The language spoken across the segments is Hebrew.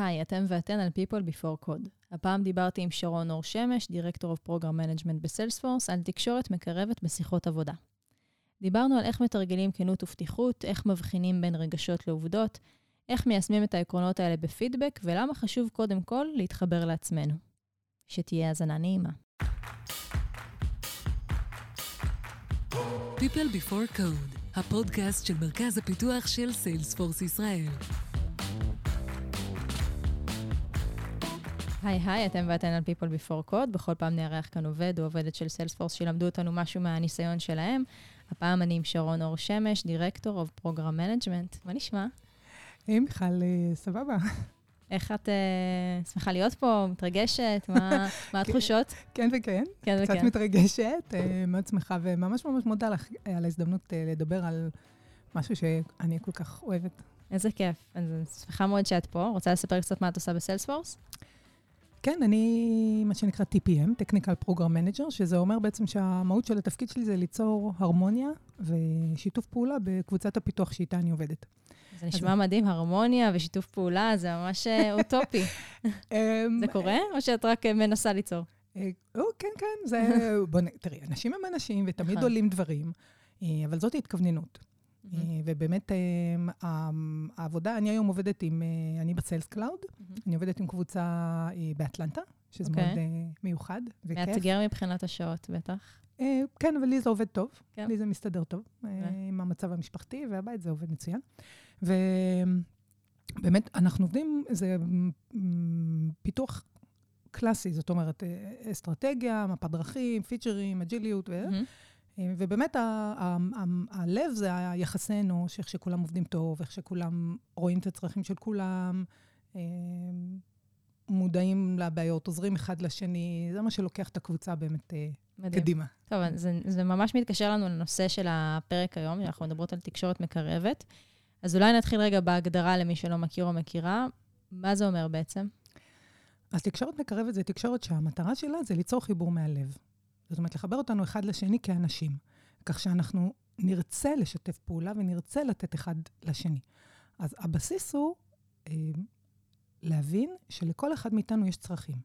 היי, אתם ואתן על People Before Code. הפעם דיברתי עם שרון אור שמש, דירקטור of Program Management בסיילספורס, על תקשורת מקרבת בשיחות עבודה. דיברנו על איך מתרגלים כנות ופתיחות, איך מבחינים בין רגשות לעובדות, איך מיישמים את העקרונות האלה בפידבק, ולמה חשוב קודם כל להתחבר לעצמנו. שתהיה האזנה נעימה. People Before Code, הפודקאסט של מרכז הפיתוח של סיילספורס ישראל. היי היי, אתם ואתן על People Before Code. בכל פעם נארח כאן עובד או עובדת של סיילספורס שילמדו אותנו משהו מהניסיון שלהם. הפעם אני עם שרון אור שמש, דירקטור of Program Management. מה נשמע? היי, מיכל, אה, סבבה. איך את uh, שמחה להיות פה? מתרגשת? מה, מה התחושות? כן וכן. כן קצת וכן. מתרגשת, uh, מאוד שמחה, וממש ממש מודה לך על ההזדמנות uh, לדבר על משהו שאני כל כך אוהבת. איזה כיף. אז אני שמחה מאוד שאת פה. רוצה לספר קצת מה את עושה בסיילספורס? כן, אני מה שנקרא TPM, Technical Program Manager, שזה אומר בעצם שהמהות של התפקיד שלי זה ליצור הרמוניה ושיתוף פעולה בקבוצת הפיתוח שאיתה אני עובדת. זה נשמע מדהים, הרמוניה ושיתוף פעולה, זה ממש אה, אוטופי. זה קורה, או שאת רק אה, מנסה ליצור? אה, או, כן, כן, זה... בוא נ... תראי, אנשים הם אנשים, ותמיד נכון. עולים דברים, אה, אבל זאת ההתכווננות. אה, ובאמת, אה, ה- העבודה, אני היום עובדת עם, אה, אני ב Sales Cloud. אני עובדת עם קבוצה באטלנטה, שזה אוקיי. מאוד מיוחד וכיף. מאתגר מבחינת השעות, בטח. כן, אבל לי זה עובד טוב. כן. לי זה מסתדר טוב, יפה. עם המצב המשפחתי, והבית זה עובד מצוין. ובאמת, אנחנו עובדים, זה מ, פיתוח קלאסי, זאת אומרת, אסטרטגיה, מפת דרכים, פיצ'רים, אג'יליות, ו... אה, ובאמת, הלב זה היחסי אנוש, איך שכולם עובדים טוב, איך שכולם רואים את הצרכים של כולם, אה, מודעים לבעיות, עוזרים אחד לשני, זה מה שלוקח את הקבוצה באמת אה, מדהים. קדימה. טוב, זה, זה ממש מתקשר לנו לנושא של הפרק היום, אנחנו מדברות על תקשורת מקרבת. אז אולי נתחיל רגע בהגדרה למי שלא מכיר או מכירה. מה זה אומר בעצם? אז תקשורת מקרבת זה תקשורת שהמטרה שלה זה ליצור חיבור מהלב. זאת אומרת, לחבר אותנו אחד לשני כאנשים, כך שאנחנו נרצה לשתף פעולה ונרצה לתת אחד לשני. אז הבסיס הוא אה, להבין שלכל אחד מאיתנו יש צרכים.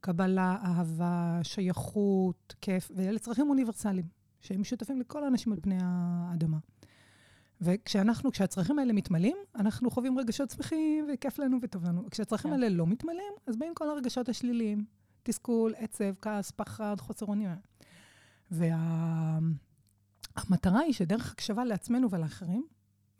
קבלה, אהבה, שייכות, כיף, ואלה צרכים אוניברסליים, שהם משותפים לכל האנשים על פני האדמה. וכשאנחנו, כשהצרכים האלה מתמלאים, אנחנו חווים רגשות שמחים וכיף לנו וטוב לנו. כשהצרכים כן. האלה לא מתמלאים, אז באים כל הרגשות השליליים. תסכול, עצב, כעס, פחד, חוסר אונים. והמטרה היא שדרך הקשבה לעצמנו ולאחרים,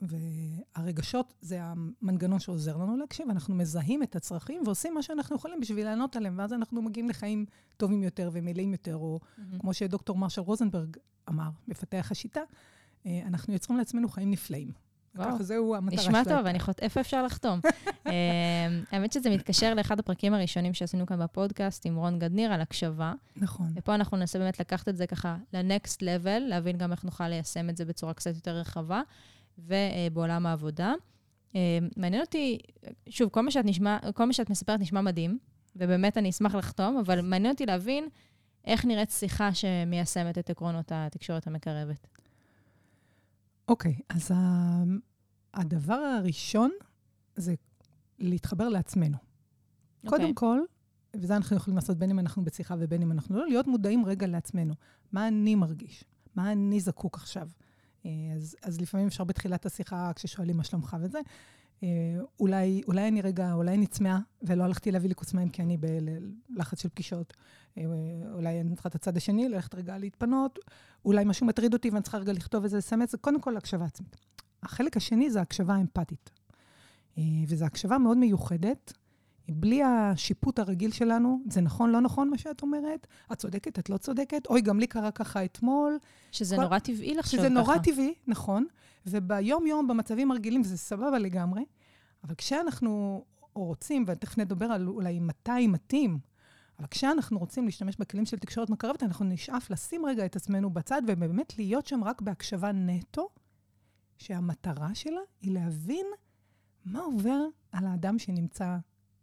והרגשות זה המנגנון שעוזר לנו להקשיב, אנחנו מזהים את הצרכים ועושים מה שאנחנו יכולים בשביל לענות עליהם, ואז אנחנו מגיעים לחיים טובים יותר ומלאים יותר, או כמו שדוקטור מרשל רוזנברג אמר, מפתח השיטה, אה, אנחנו יוצרים לעצמנו חיים נפלאים. ככה זהו המטרה נשמע שלה. טוב, אני חושבת, איפה אפשר לחתום? אה, האמת שזה מתקשר לאחד הפרקים הראשונים שעשינו כאן בפודקאסט עם רון גדניר על הקשבה. נכון. ופה אנחנו ננסה באמת לקחת את זה ככה ל-next level, להבין גם איך נוכל ליישם את זה בצורה קצת יותר רחבה, ובעולם העבודה. אה, מעניין אותי, שוב, כל מה שאת, נשמע, כל מה שאת מספרת נשמע מדהים, ובאמת אני אשמח לחתום, אבל מעניין אותי להבין איך נראית שיחה שמיישמת את עקרונות התקשורת המקרבת. אוקיי, אז ה- הדבר הראשון זה להתחבר לעצמנו. אוקיי. קודם כל, וזה אנחנו יכולים לעשות בין אם אנחנו בשיחה ובין אם אנחנו לא, להיות מודעים רגע לעצמנו. מה אני מרגיש? מה אני זקוק עכשיו? אה, אז, אז לפעמים אפשר בתחילת השיחה, כששואלים מה שלומך וזה, אולי, אולי אני רגע, אולי אני צמאה ולא הלכתי להביא לי כוס מים כי אני בלחץ של פגישות. אה, אולי אני צריכה את הצד השני, ללכת רגע להתפנות, אולי משהו מטריד אותי ואני צריכה רגע לכתוב איזה סמס, קודם כל הקשבה עצמית. החלק השני זה הקשבה אמפתית. אה, וזו הקשבה מאוד מיוחדת, בלי השיפוט הרגיל שלנו, זה נכון, לא נכון מה שאת אומרת, את צודקת, את לא צודקת, אוי, גם לי קרה ככה אתמול. שזה כל- נורא טבעי לחשוב ככה. שזה נורא טבעי, נכון, וביום-יום, במצבים הרגילים, זה סבבה לגמרי, אבל כשאנחנו רוצים, ותכף נדבר על אולי מתי מתאים, אבל כשאנחנו רוצים להשתמש בכלים של תקשורת מקרבת, אנחנו נשאף לשים רגע את עצמנו בצד, ובאמת להיות שם רק בהקשבה נטו, שהמטרה שלה היא להבין מה עובר על האדם שנמצא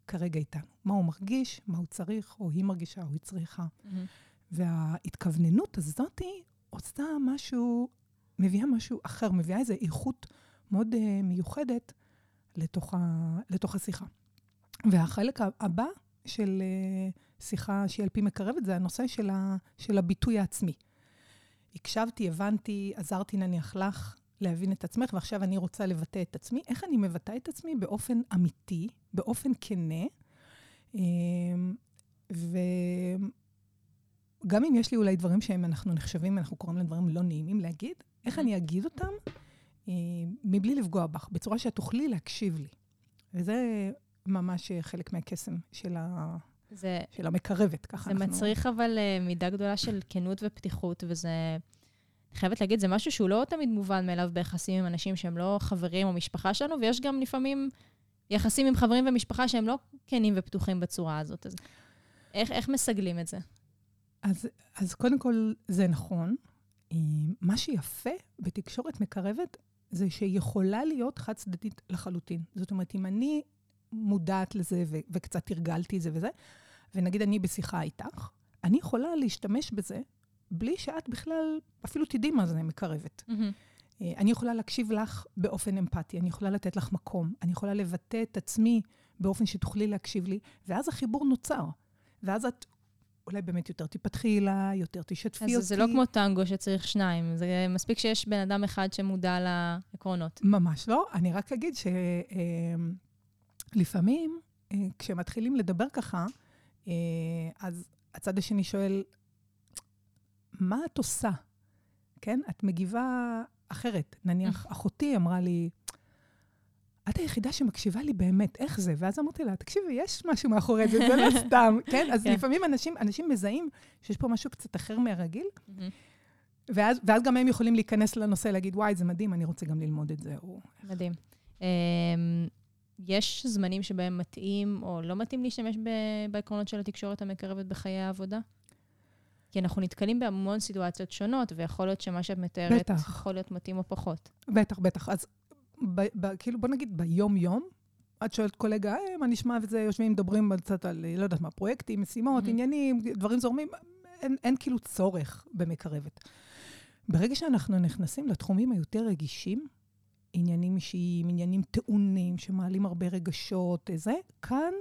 כרגע איתנו. מה הוא מרגיש, מה הוא צריך, או היא מרגישה, או היא צריכה. מהמם. וההתכווננות הזאת עושה משהו, מביאה משהו אחר, מביאה איזו איכות מאוד uh, מיוחדת לתוך, ה, לתוך השיחה. והחלק הבא של אה, שיחה שהיא על פי מקרבת זה הנושא של, ה, של הביטוי העצמי. הקשבתי, הבנתי, עזרתי נניח לך להבין את עצמך, ועכשיו אני רוצה לבטא את עצמי. איך אני מבטא את עצמי? באופן אמיתי, באופן כנה. אמ, וגם אם יש לי אולי דברים שהם, אנחנו נחשבים, אנחנו קוראים להם דברים לא נעימים להגיד, איך אני אגיד אותם אה, מבלי לפגוע בך, בצורה שאת תוכלי להקשיב לי. וזה ממש חלק מהקסם של, ה... זה, של המקרבת, ככה זה אנחנו... מצריך אבל אה, מידה גדולה של כנות ופתיחות, וזה... אני חייבת להגיד, זה משהו שהוא לא תמיד מובן מאליו ביחסים עם אנשים שהם לא חברים או משפחה שלנו, ויש גם לפעמים יחסים עם חברים ומשפחה שהם לא כנים ופתוחים בצורה הזאת. אז איך, איך מסגלים את זה? אז, אז קודם כל, זה נכון. אה, מה שיפה בתקשורת מקרבת זה שהיא יכולה להיות חד-צדדית לחלוטין. זאת אומרת, אם אני מודעת לזה ו- וקצת תרגלתי את זה וזה, ונגיד אני בשיחה איתך, אני יכולה להשתמש בזה בלי שאת בכלל אפילו תדעי מה זה מקרבת. Mm-hmm. אני יכולה להקשיב לך באופן אמפתי, אני יכולה לתת לך מקום, אני יכולה לבטא את עצמי באופן שתוכלי להקשיב לי, ואז החיבור נוצר. ואז את אולי באמת יותר תיפתחי לה, יותר תשתפי אז אותי. זה לא כמו טנגו שצריך שניים, זה מספיק שיש בן אדם אחד שמודע לעקרונות. ממש לא. אני רק אגיד שלפעמים, אה, כשמתחילים לדבר ככה, אה, אז הצד השני שואל, מה את עושה? כן? את מגיבה אחרת. נניח, אחותי אמרה לי, את היחידה שמקשיבה לי באמת, איך זה? ואז אמרתי לה, תקשיבי, יש משהו מאחורי זה, זה לא סתם, כן? אז כן. לפעמים אנשים, אנשים מזהים שיש פה משהו קצת אחר מהרגיל, Mm-hmm. ואז, ואז גם הם יכולים להיכנס לנושא, להגיד, וואי, זה מדהים, אני רוצה גם ללמוד את זה. או... מדהים. אמ, יש זמנים שבהם מתאים או לא מתאים להשתמש בעקרונות של התקשורת המקרבת בחיי העבודה? כי אנחנו נתקלים בהמון סיטואציות שונות, ויכול להיות שמה שאת מתארת בטח. יכול להיות מתאים או פחות. בטח, בטח. אז ב, ב, כאילו, בוא נגיד, ביום-יום, את שואלת קולגה, אה, מה נשמע וזה, יושבים, מדברים קצת על, לא יודעת מה, פרויקטים, משימות, Mhm. עניינים, דברים זורמים, אין, אין כאילו צורך במקרבת. ברגע שאנחנו נכנסים לתחומים היותר רגישים, עניינים אישיים, עניינים טעונים, שמעלים הרבה רגשות, זה, כאן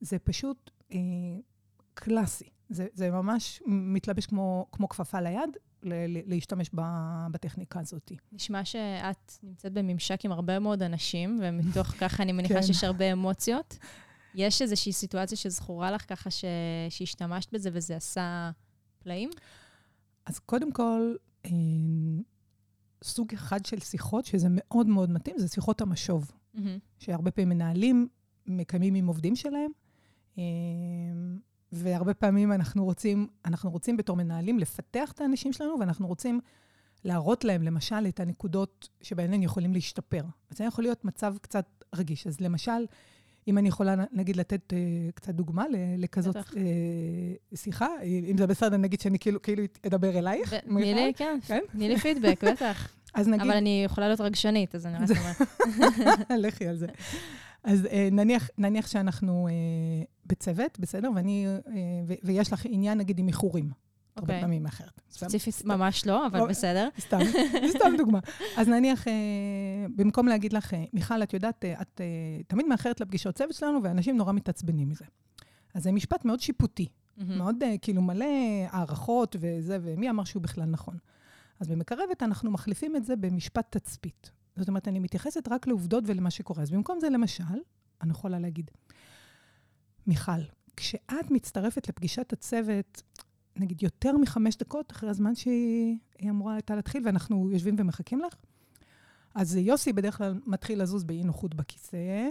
זה פשוט אה, קלאסי. זה, זה ממש מתלבש כמו, כמו כפפה ליד, ל- ל- להשתמש ב- בטכניקה הזאת. נשמע שאת נמצאת בממשק עם הרבה מאוד אנשים, ומתוך ככה אני מניחה כן. שיש הרבה אמוציות. יש איזושהי סיטואציה שזכורה לך ככה ש... שהשתמשת בזה וזה עשה פלאים? אז קודם כל, אה, סוג אחד של שיחות, שזה מאוד מאוד מתאים, זה שיחות המשוב, שהרבה פעמים מנהלים מקיימים עם עובדים שלהם, אה, והרבה פעמים אנחנו רוצים, אנחנו רוצים בתור מנהלים לפתח את האנשים שלנו, ואנחנו רוצים להראות להם, למשל, את הנקודות שבהן הם יכולים להשתפר. אז זה יכול להיות מצב קצת רגיש. אז למשל, אם אני יכולה, נגיד, לתת uh, קצת דוגמה לכזאת uh, שיחה, אם זה בסדר, נגיד שאני כאילו, כאילו אדבר אלייך. תני לי, כן, כן? תני לי פידבק, בטח. אז נגיד... אבל אני יכולה להיות רגשנית, אז אני רק אומרת. לכי על זה. אז אה, נניח, נניח שאנחנו אה, בצוות, בסדר? ואני, אה, ו- ויש לך עניין, נגיד, עם איחורים. הרבה אוקיי. פעמים אחרת. ספציפית ממש לא, אבל לא, בסדר. סתם, סתם דוגמה. אז נניח, במקום להגיד לך, מיכל, את יודעת, את תמיד מאחרת לפגישות צוות שלנו, ואנשים נורא מתעצבנים מזה. אז זה משפט מאוד שיפוטי. מאוד כאילו מלא הערכות וזה, ומי אמר שהוא בכלל נכון. אז במקרבת אנחנו מחליפים את זה במשפט תצפית. זאת אומרת, אני מתייחסת רק לעובדות ולמה שקורה. אז במקום זה, למשל, אני יכולה להגיד, מיכל, כשאת מצטרפת לפגישת הצוות, נגיד יותר מחמש דקות אחרי הזמן שהיא היא אמורה הייתה להתחיל, ואנחנו יושבים ומחכים לך, אז יוסי בדרך כלל מתחיל לזוז באי נוחות בכיסא.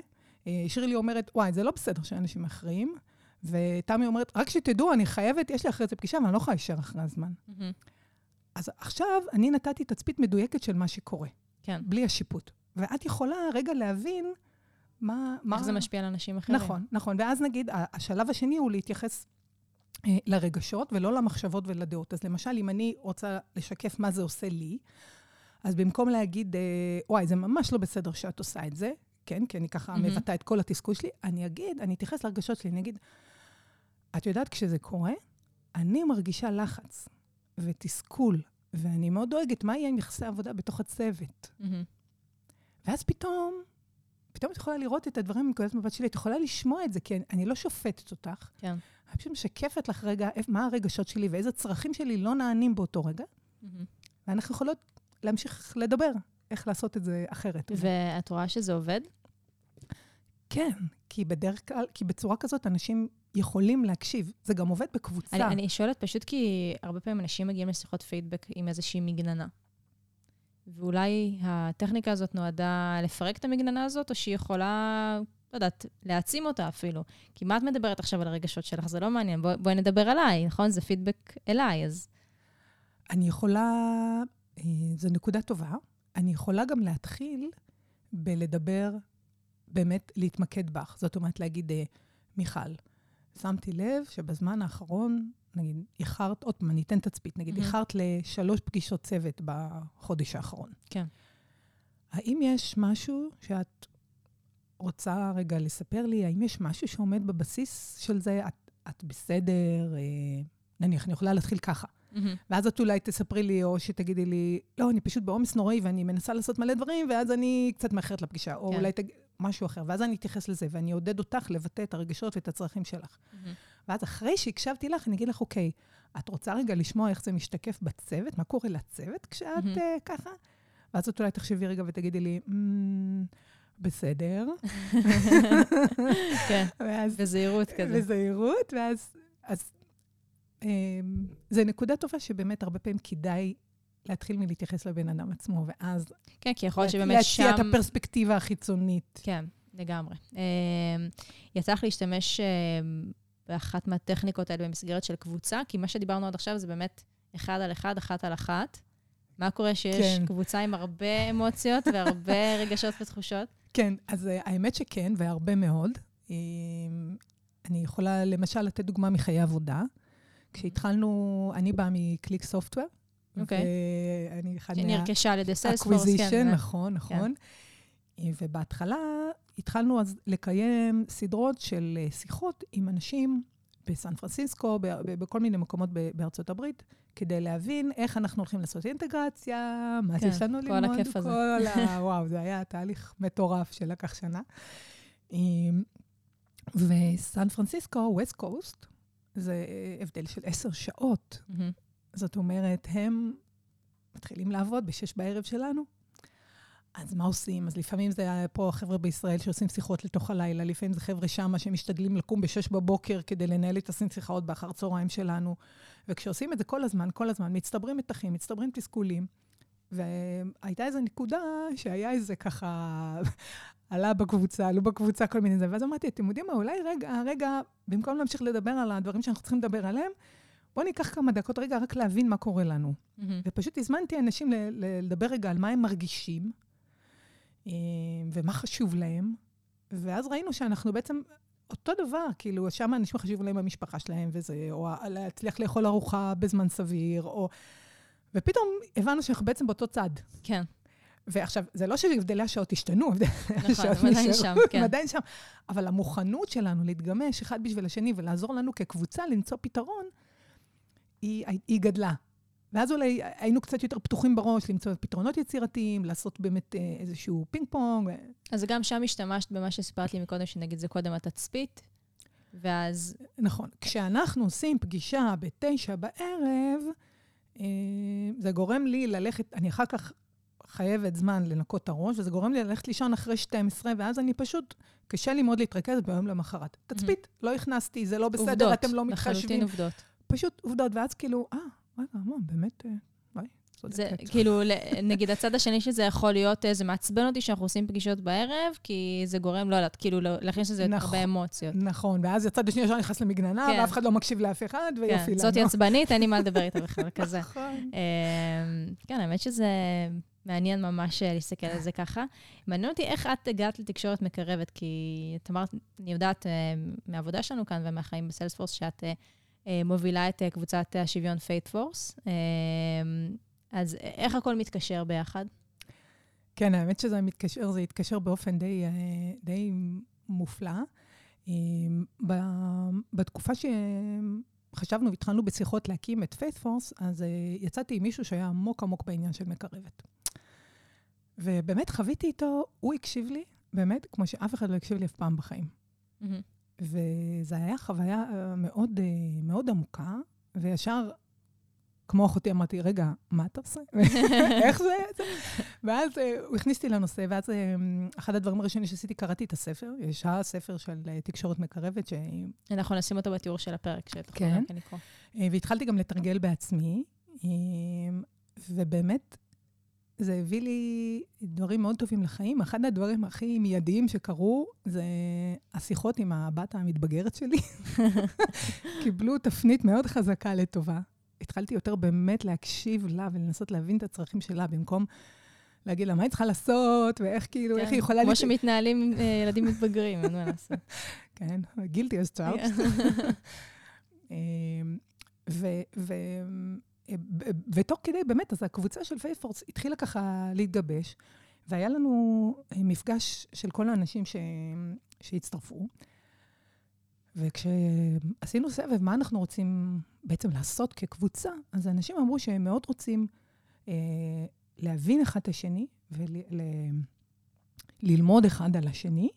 אה, שירלי אומרת, וואי, זה לא בסדר שאנשים מאחרים. ותמי אומרת, רק שתדעו, אני חייבת, יש לי אחרי זה פגישה, ואני לא יכולה להישאר אחרי הזמן. מהמם. אז עכשיו אני נתתי תצפית מדויקת של מה שקורה, כן. בלי השיפוט. ואת יכולה רגע להבין מה... מה... איך זה משפיע על אנשים אחרים. נכון, נכון. ואז נגיד, השלב השני הוא להתייחס אה, לרגשות ולא למחשבות ולדעות. אז למשל, אם אני רוצה לשקף מה זה עושה לי, אז במקום להגיד, אה, וואי, זה ממש לא בסדר שאת עושה את זה, כן, כי אני ככה מהמם. מבטא את כל התסכול שלי, אני אגיד, אני אתייחס לרגשות שלי, אני אגיד, את יודעת, כשזה קורה, אני מרגישה לחץ ותסכול, ואני מאוד דואגת מה יהיה עם יחסי עבודה בתוך הצוות. מהמם. ואז פתאום פתאום את יכולה לראות את הדברים מנקודת מבט שלי, את יכולה לשמוע את זה, כי אני, אני לא שופטת אותך. כן. אני פשוט משקפת לך רגע מה הרגשות שלי ואיזה צרכים שלי לא נענים באותו רגע, מהמם. ואנחנו יכולות להמשיך לדבר איך לעשות את זה אחרת. ואת רואה שזה עובד? כן, כי בדרך כלל, כי בצורה כזאת אנשים יכולים להקשיב. זה גם עובד בקבוצה. אני, אני שואלת פשוט כי הרבה פעמים אנשים מגיעים לשיחות פידבק עם איזושהי מגננה. ואולי הטכניקה הזאת נועדה לפרק את המגננה הזאת, או שהיא יכולה, לא יודעת, להעצים אותה אפילו. כי מה את מדברת עכשיו על הרגשות שלך? זה לא מעניין. בוא, בואי נדבר עליי, נכון? זה פידבק אליי, אז... אני יכולה, אה, זו נקודה טובה, אני יכולה גם להתחיל בלדבר, באמת להתמקד בך. זאת אומרת, להגיד, אה, מיכל, שמתי לב שבזמן האחרון, נגיד, איחרת, עוד פעם, אני אתן תצפית, נגיד, מהמם. איחרת לשלוש פגישות צוות בחודש האחרון. כן. האם יש משהו שאת רוצה רגע לספר לי? האם יש משהו שעומד בבסיס של זה? את, את בסדר? אה, נניח, אני יכולה להתחיל ככה. ואז את אולי תספרי לי, או שתגידי לי, לא, אני פשוט בעומס נוראי ואני מנסה לעשות מלא דברים, ואז אני קצת מאחרת לפגישה. או כן. אולי תג... משהו אחר. ואז אני אתייחס לזה, ואני אעודד אותך לבטא את הרגשות ואת הצרכים שלך. ואז אחרי שהקשבתי לך, אני אגיד לך, אוקיי, את רוצה רגע לשמוע איך זה משתקף בצוות? מה קורה לצוות כשאת מהמם. uh, ככה? ואז את אולי תחשבי רגע ותגידי לי, "מ, בסדר. כן, ואז בזהירות כזה. בזהירות, ואז... אז, אמ, זה נקודה טובה שבאמת הרבה פעמים כדאי להתחיל מלהתייחס לבן אדם עצמו, ואז כן, כי יכול להיות שבאמת שם... להציע את הפרספקטיבה החיצונית. כן, לגמרי. אה, יצא לך להשתמש אה, באחת מהטכניקות האלה במסגרת של קבוצה, כי מה שדיברנו עד עכשיו זה באמת אחד על אחד, אחת על אחת. מה קורה שיש כן. קבוצה עם הרבה אמוציות והרבה רגשות ותחושות? כן, אז אה, האמת שכן, והרבה מאוד. אמ, אני יכולה למשל לתת דוגמה מחיי עבודה. כשהתחלנו, אני באה מקליק סופטוור. אוקיי. ואני אחד שנרכשה על ידי סיילספורס, כן. נכון, נכון. ובהתחלה התחלנו אז לקיים סדרות של אה, שיחות עם אנשים בסן פרנסיסקו, בכל מיני מקומות בארצות הברית, כדי להבין איך אנחנו הולכים לעשות אינטגרציה, מה כן, יש לנו כל ללמוד. הכיף הזה. כל ה... וואו, זה היה תהליך מטורף שלקח שנה. וסן פרנסיסקו, ווסט קוסט, זה הבדל של עשר שעות. מהמם. זאת אומרת, הם מתחילים לעבוד בשש בערב שלנו. אז מה עושים? אז לפעמים זה פה חבר'ה בישראל שעושים שיחות לתוך הלילה, לפעמים זה חבר'ה שמה שמשתדלים לקום בשש בבוקר כדי לנהל את השיחות באחר צהריים שלנו. וכשעושים את זה כל הזמן, כל הזמן, מצטברים מתחים, מצטברים תסכולים. והייתה איזו נקודה שהיה איזה ככה, עלה בקבוצה, עלו בקבוצה כל מיני זה, ואז אמרתי, אתם יודעים מה, אולי רגע, רגע, במקום להמשיך לדבר על הדברים שאנחנו צריכים לדבר עליהם, בואו ניקח כמה דקות רגע רק להבין מה קורה לנו. מהמם. ופשוט הזמנתי אנשים לדבר רגע על מה הם מרגישים, אה, ומה חשוב להם, ואז ראינו שאנחנו בעצם אותו דבר, כאילו, שם אנשים חשוב להם המשפחה שלהם וזה, או להצליח לאכול ארוחה בזמן סביר, או... ופתאום הבנו שאנחנו בעצם באותו צד. כן, ועכשיו, זה לא שהבדלי השעות השתנו, הבדלי נכון, השעות הם עדיין נשארו, שם, הם כן. עדיין שם. אבל המוכנות שלנו להתגמש אחד בשביל השני ולעזור לנו כקבוצה למצוא פתרון, היא, היא גדלה. ואז אולי היינו קצת יותר פתוחים בראש למצוא פתרונות יצירתיים, לעשות באמת אה, איזשהו פינג פונג. אז גם שם השתמשת במה שסיפרת לי מקודם, שנגיד זה קודם התצפית, ואז... נכון. כשאנחנו עושים פגישה בתשע בערב, אה, זה גורם לי ללכת, אני אחר כך חייבת זמן לנקות את הראש, וזה גורם לי ללכת לישון אחרי 12, ואז אני פשוט, קשה לי מאוד להתרכז ביום למחרת. תצפית, לא הכנסתי, זה לא בסדר, עובדות, אתם לא לחלוטין מתחשבים. עובדות. פשוט עובדות, ואז כאילו, אה, רגע, מה, באמת, אה, וואי, זה צודקת. כאילו, ל- נגיד הצד השני של זה יכול להיות, אה, זה מעצבן אותי שאנחנו עושים פגישות בערב, כי זה גורם, לא יודעת, כאילו, לא- להכניס לזה נכון. הרבה אמוציות. נכון, ואז הצד השני ישר נכנס למגננה, כן. ואף אחד לא מקשיב לאף אחד, ויופי כן, לנו. זאתי עצבנית, אין לי מה לדבר איתה בכלל, כזה. נכון. אמ, כן, האמת שזה מעניין ממש אה, להסתכל על זה ככה. מעניין אותי איך את הגעת לתקשורת מקרבת, כי את אמרת, אני יודעת מהעבודה שלנו כאן ומהחיים ב-Salesforce, שאת מובילה את אה, קבוצת השוויון Faithforce. אז איך הכל מתקשר ביחד? כן, האמת שזה מתקשר, זה התקשר באופן די, אה, די מופלא. אה, בתקופה שחשבנו והתחלנו בשיחות להקים את Faithforce, אז אה, יצאתי עם מישהו שהיה עמוק עמוק בעניין של מקרבת. ובאמת חוויתי איתו, הוא הקשיב לי, באמת, כמו שאף אחד לא הקשיב לי אף פעם בחיים. מהמם. וזו הייתה חוויה אה, מאוד, אה, מאוד עמוקה, וישר, כמו אחותי, אמרתי, רגע, מה אתה עושה? איך זה? זה?" ואז אה, הוא הכניס אותי לנושא, ואז אחד הדברים הראשונים שעשיתי, קראתי את הספר. יש הספר של תקשורת מקרבת, ש... אנחנו נשים אותו בתיאור של הפרק, שתוכלו כן. גם כן לקרוא. והתחלתי גם לתרגל בעצמי, ובאמת, זה הביא לי דברים מאוד טובים לחיים. אחד הדברים הכי מיידיים שקרו, זה השיחות עם הבת המתבגרת שלי. קיבלו תפנית מאוד חזקה לטובה. התחלתי יותר באמת להקשיב לה ולנסות להבין את הצרכים שלה, במקום להגיד לה מה היא צריכה לעשות, ואיך כאילו, איך היא יכולה... כן. כמו לת- שמתנהלים אה, ילדים מתבגרים, אין מה לעשות. כן, גילטי אז צ'ארג'. ו- ותוך כדי, באמת, אז הקבוצה של פייפורס התחילה ככה להתגבש, והיה לנו אה, מפגש של כל האנשים ש... שהצטרפו. וכשעשינו סבב, מה אנחנו רוצים בעצם לעשות כקבוצה, אז אנשים אמרו שהם מאוד רוצים אה, להבין אחד את השני וללמוד אחד על השני,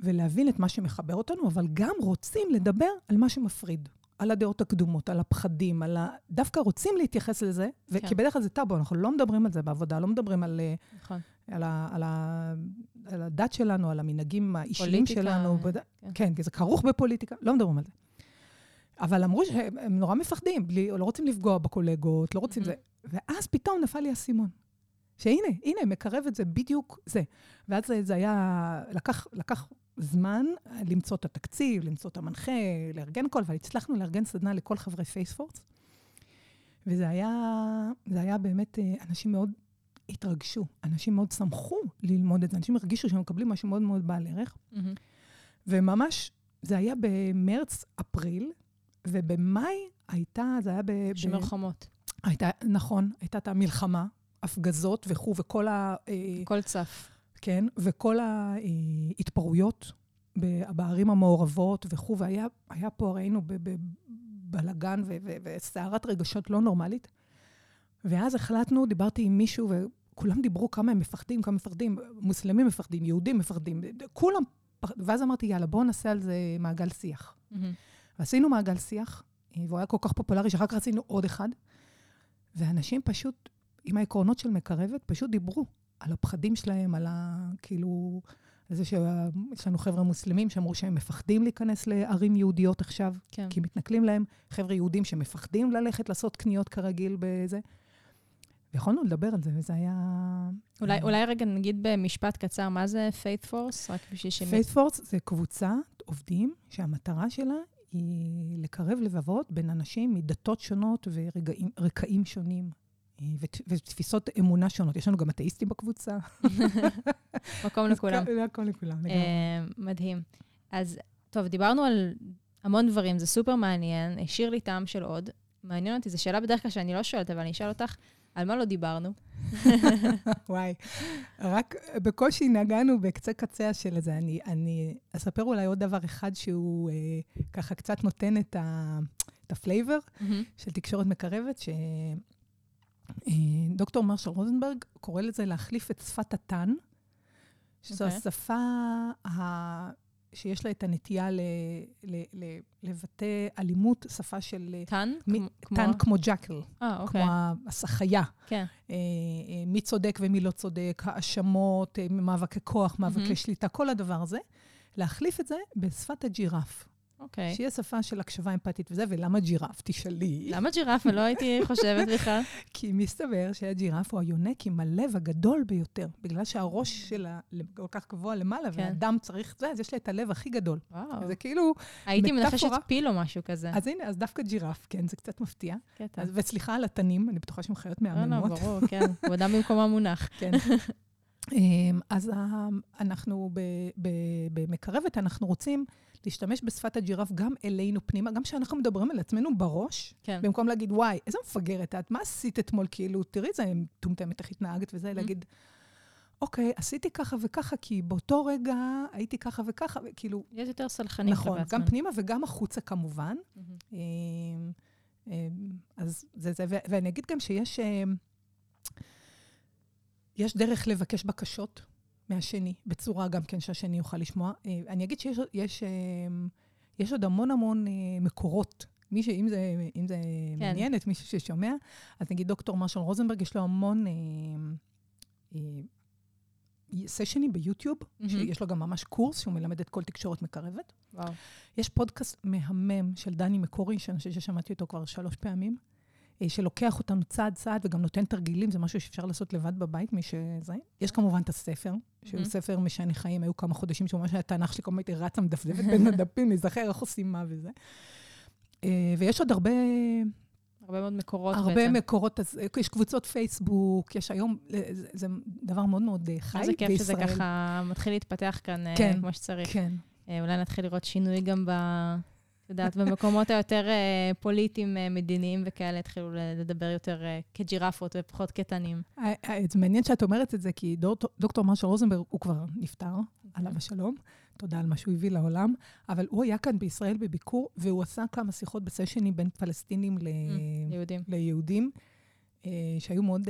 ולהבין את מה שמחבר אותנו, אבל גם רוצים לדבר על מה שמפריד. על הדעות הקדומות, על הפחדים, על ה... דווקא רוצים להתייחס לזה, כן. כן. כי בדרך כלל זה טאבו, אנחנו לא מדברים על זה בעבודה, לא מדברים על, אה, נכון. על, ה, על, ה, על הדת שלנו, על המנהגים האישיים פוליטיקה, שלנו. כן. בד... כן. כן, כי זה כרוך בפוליטיקה, לא מדברים על זה. אבל אמרו שהם הם נורא מפחדים, בלי, לא רוצים לפגוע בקולגות, לא רוצים Mhm. זה. ואז פתאום נפל לי האסימון. שהנה, הנה, מקרב את זה בדיוק זה. ואז זה, זה היה, לקח, לקח זמן למצוא את התקציב, למצוא את המנחה, לארגן הכל, אבל הצלחנו לארגן סדנה לכל חברי פייספורס. וזה היה, זה היה באמת, אה, אנשים מאוד התרגשו, אנשים מאוד שמחו ללמוד את זה, אנשים הרגישו שהם מקבלים משהו מאוד מאוד בעל ערך. מהמם. וממש, זה היה במרץ, אפריל, ובמאי הייתה, זה היה ב... ב- שומר חומות. הייתה, נכון, הייתה את המלחמה, הפגזות וכו', וכל ה... אה, הכל צף. כן, וכל ההתפרעויות בערים המעורבות וכו', והיה היה פה, ראינו, בבלגן וסערת רגשות לא נורמלית. ואז החלטנו, דיברתי עם מישהו, וכולם דיברו כמה הם מפחדים, כמה מפחדים, מוסלמים מפחדים, יהודים מפחדים, כולם, ואז אמרתי, יאללה, בואו נעשה על זה מעגל שיח. מהמם. ועשינו מעגל שיח, אה, והוא היה כל כך פופולרי, שאחר כך עשינו עוד אחד, ואנשים פשוט, עם העקרונות של מקרבת, פשוט דיברו על הפחדים שלהם, על ה... כאילו, על זה שיש לנו חבר'ה מוסלמים שאמרו שהם מפחדים להיכנס לערים יהודיות עכשיו, כן. כי מתנכלים להם, חבר'ה יהודים שמפחדים ללכת לעשות קניות כרגיל בזה. ויכולנו לדבר על זה, וזה היה... אולי, אולי רגע נגיד במשפט קצר, מה זה Faithforce? רק בשביל שמי... Faithforce זה קבוצת עובדים שהמטרה שלה היא לקרב לבבות בין אנשים מדתות שונות ורקעים שונים. אה, ות- ותפיסות אמונה שונות. יש לנו גם אתאיסטים בקבוצה. מקום לכולם. מקום לכולם, לגמרי. אה, מדהים. אז, טוב, דיברנו על המון דברים, זה סופר מעניין. השאיר לי טעם של עוד. מעניין אותי, זו שאלה בדרך כלל שאני לא שואלת, אבל אני אשאל אותך, על מה לא דיברנו? וואי, רק בקושי נגענו בקצה קצה של זה. אני, אני אספר אולי עוד דבר אחד שהוא אה, ככה קצת נותן את, ה, את ה flavor של תקשורת מקרבת, שדוקטור מרשל רוזנברג קורא לזה להחליף את שפת התן, שזו אוקיי. השפה ה... שיש לה את הנטייה ל... ל... ל... לבטא אלימות, שפה של אה, תן? מי- כמו- תן כמו jackal, אה, אוקיי. כמו החיה. כן. אה, אה, מי צודק ומי לא צודק, האשמות, אה, מאבקי כוח, מאבקי מהמם. שליטה, כל הדבר הזה. להחליף את זה בשפת הג'ירף, אוקיי. שהיא השפה של הקשבה אמפתית וזה, ולמה ג'ירף? תשאלי. למה ג'ירפה? לא הייתי חושבת בכלל. כי מסתבר שהג'ירף הוא היונק עם הלב הגדול ביותר, בגלל שהראש שלה כל כך גבוה למעלה, כן. והאדם צריך זה, אז יש לה את הלב הכי גדול. וואו. זה כאילו, הייתי מנחשת. פיל או משהו כזה. אז הנה, אז דווקא ג'ירף, כן, זה קצת מפתיע. קטע. אז, וסליחה על התנים, אני בטוחה שהן חיות לא, לא, מהממות. ברור, כן. כבודם במקומה מונח. כן. אמ, אז ה- אנחנו במקרבת, אנחנו רוצים להשתמש בשפת הג'ירף גם אלינו פנימה, גם כשאנחנו מדברים על עצמנו בראש, כן. במקום להגיד, וואי, איזה מפגרת את, מה עשית אתמול? כאילו, תראי איזה מטומטמת, איך התנהגת וזה, להגיד, אוקיי, עשיתי ככה וככה, כי באותו רגע הייתי ככה וככה, וכאילו, להיות יותר סלחנים נכון, כלפי גם. פנימה וגם החוצה כמובן. מהמם. אמ, אמ, אז זה זה, ו- ואני אגיד גם שיש אמ, יש דרך לבקש בקשות מהשני, בצורה גם כן שהשני יוכל לשמוע. אה, אני אגיד שיש יש, אה, יש עוד המון המון אה, מקורות. מי ש... אם זה, אם זה כן. מעניין את מישהו ששומע, אז נגיד דוקטור מרשל רוזנברג, יש לו המון אה, אה, סשנים ביוטיוב, mm-hmm. שיש לו גם ממש קורס שהוא מלמד את כל תקשורת מקרבת. וואו. יש פודקאסט מהמם של דני מקורי, שאני חושבת ששמעתי אותו כבר שלוש פעמים, שלוקח אותנו צעד צעד וגם נותן תרגילים, זה משהו שאפשר לעשות לבד בבית, מי שזה. יש כמובן את הספר, שהוא mm-hmm. ספר משנה חיים, היו כמה חודשים שממש התנ"ך שלי כל הזמן הייתי רצה מדפדפת בין הדפים, להיזכר איך עושים מה וזה. אה, ויש עוד הרבה... הרבה מאוד מקורות הרבה בעצם. הרבה מקורות, אז יש קבוצות פייסבוק, יש היום, זה, זה דבר מאוד מאוד חי בישראל. איזה כיף שזה ככה מתחיל להתפתח כאן כן, כמו שצריך. כן. אולי נתחיל לראות שינוי גם ב... יודעת, במקומות היותר uh, פוליטיים, uh, מדיניים וכאלה, התחילו לדבר יותר uh, כג'ירפות ופחות כתנים. זה מעניין שאת אומרת את זה, כי דוקטור מרשל רוזנברג, הוא כבר נפטר, עליו השלום. תודה על מה שהוא הביא לעולם, אבל הוא היה כאן בישראל בביקור, והוא עשה כמה שיחות בסשנים בין פלסטינים ל... יהודים. ליהודים, שהיו מאוד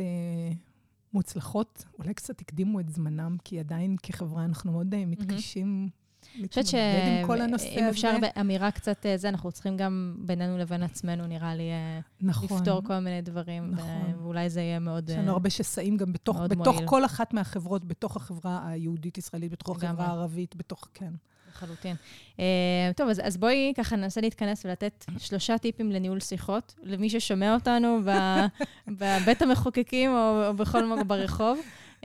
מוצלחות. אולי קצת הקדימו את זמנם, כי עדיין כחברה אנחנו מאוד מתקשים חושבת שאם אפשר באמירה קצת אה, זה, אנחנו צריכים גם בינינו לבין עצמנו, נראה לי, אה, נכון, לפתור כל מיני דברים, נכון. ואולי זה יהיה מאוד יש לנו הרבה שסעים גם בתוך, בתוך כל אחת מהחברות, בתוך החברה היהודית-ישראלית, בתוך החברה הערבית, בתוך, כן. לחלוטין. Uh, טוב, אז, אז בואי ככה ננסה להתכנס ולתת שלושה טיפים לניהול שיחות, למי ששומע אותנו בבית המחוקקים או, או בכל מקום ברחוב. Uh,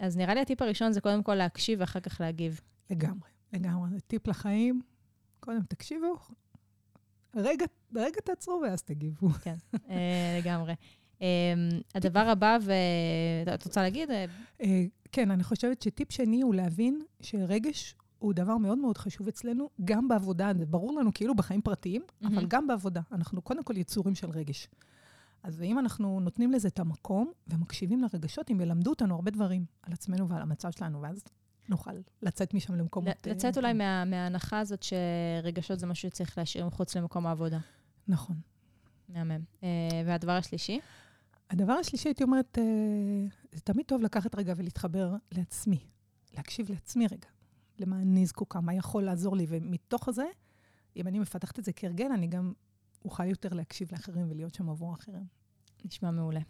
אז נראה לי הטיפ הראשון זה קודם כל להקשיב ואחר כך להגיב. לגמרי, לגמרי. זה טיפ לחיים. קודם תקשיבו, רגע, רגע תעצרו ואז תגיבו. כן, אה, לגמרי. אה, הדבר הבא, ואת רוצה להגיד? אה, כן, אני חושבת שטיפ שני הוא להבין שרגש הוא דבר מאוד מאוד חשוב אצלנו, גם בעבודה. זה ברור לנו כאילו בחיים פרטיים. אבל גם בעבודה. אנחנו קודם כל יצורים של רגש. אז אם אנחנו נותנים לזה את המקום ומקשיבים לרגשות, הם ילמדו אותנו הרבה דברים על עצמנו ועל המצב שלנו, ואז נוכל לצאת משם למקומות... לצאת אולי מה, מההנחה הזאת שרגשות זה משהו שצריך להשאיר מחוץ למקום העבודה. נכון. מהמם. Uh, והדבר השלישי? הדבר השלישי, הייתי אומרת, uh, זה תמיד טוב לקחת רגע ולהתחבר לעצמי. להקשיב לעצמי רגע. למה אני זקוקה, מה יכול לעזור לי. ומתוך זה, אם אני מפתחת את זה כהרגל, אני גם אוכל יותר להקשיב לאחרים ולהיות שם עבור אחרים. נשמע מעולה.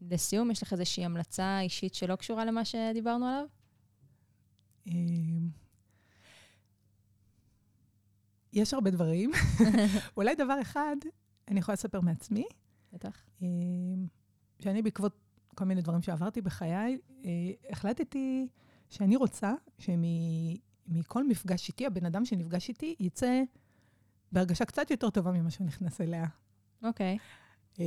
לסיום, יש לך איזושהי המלצה אישית שלא קשורה למה שדיברנו עליו? אמ, יש הרבה דברים. אולי דבר אחד, אני יכולה לספר מעצמי. בטח. אמ, שאני בעקבות כל מיני דברים שעברתי בחיי, אה, החלטתי שאני רוצה שמכל מפגש איתי, הבן אדם שנפגש איתי יצא בהרגשה קצת יותר טובה ממה שהוא נכנס אליה. אוקיי. Okay.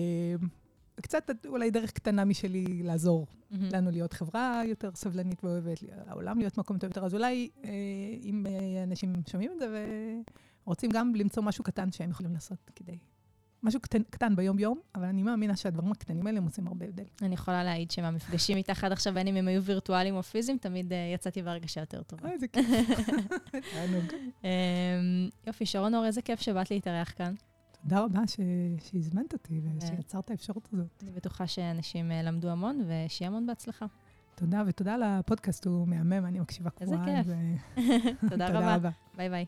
קצת אולי דרך קטנה משלי לעזור mm-hmm. לנו להיות חברה יותר סבלנית ואוהבת, העולם להיות מקום טוב יותר. אז אולי אה, אם אה, אנשים שומעים את זה ורוצים גם למצוא משהו קטן שהם יכולים לעשות כדי... משהו קטן, קטן ביום-יום, אבל אני מאמינה שהדברים הקטנים האלה הם עושים הרבה הבדל. אני יכולה להעיד שמהמפגשים איתך עד עכשיו, בין אם הם היו וירטואליים או פיזיים, תמיד uh, יצאתי בהרגשה יותר טובה. איזה כיף. אמ, יופי, שרון אור, איזה כיף שבאת להתארח כאן. תודה רבה שהזמנת אותי ושיצרת את האפשרות הזאת. אני בטוחה שאנשים אה, למדו המון, ושיהיה המון בהצלחה. תודה, ותודה על הפודקאסט, הוא מהמם, אני מקשיבה קבועה. איזה כיף. תודה רבה. ביי ביי.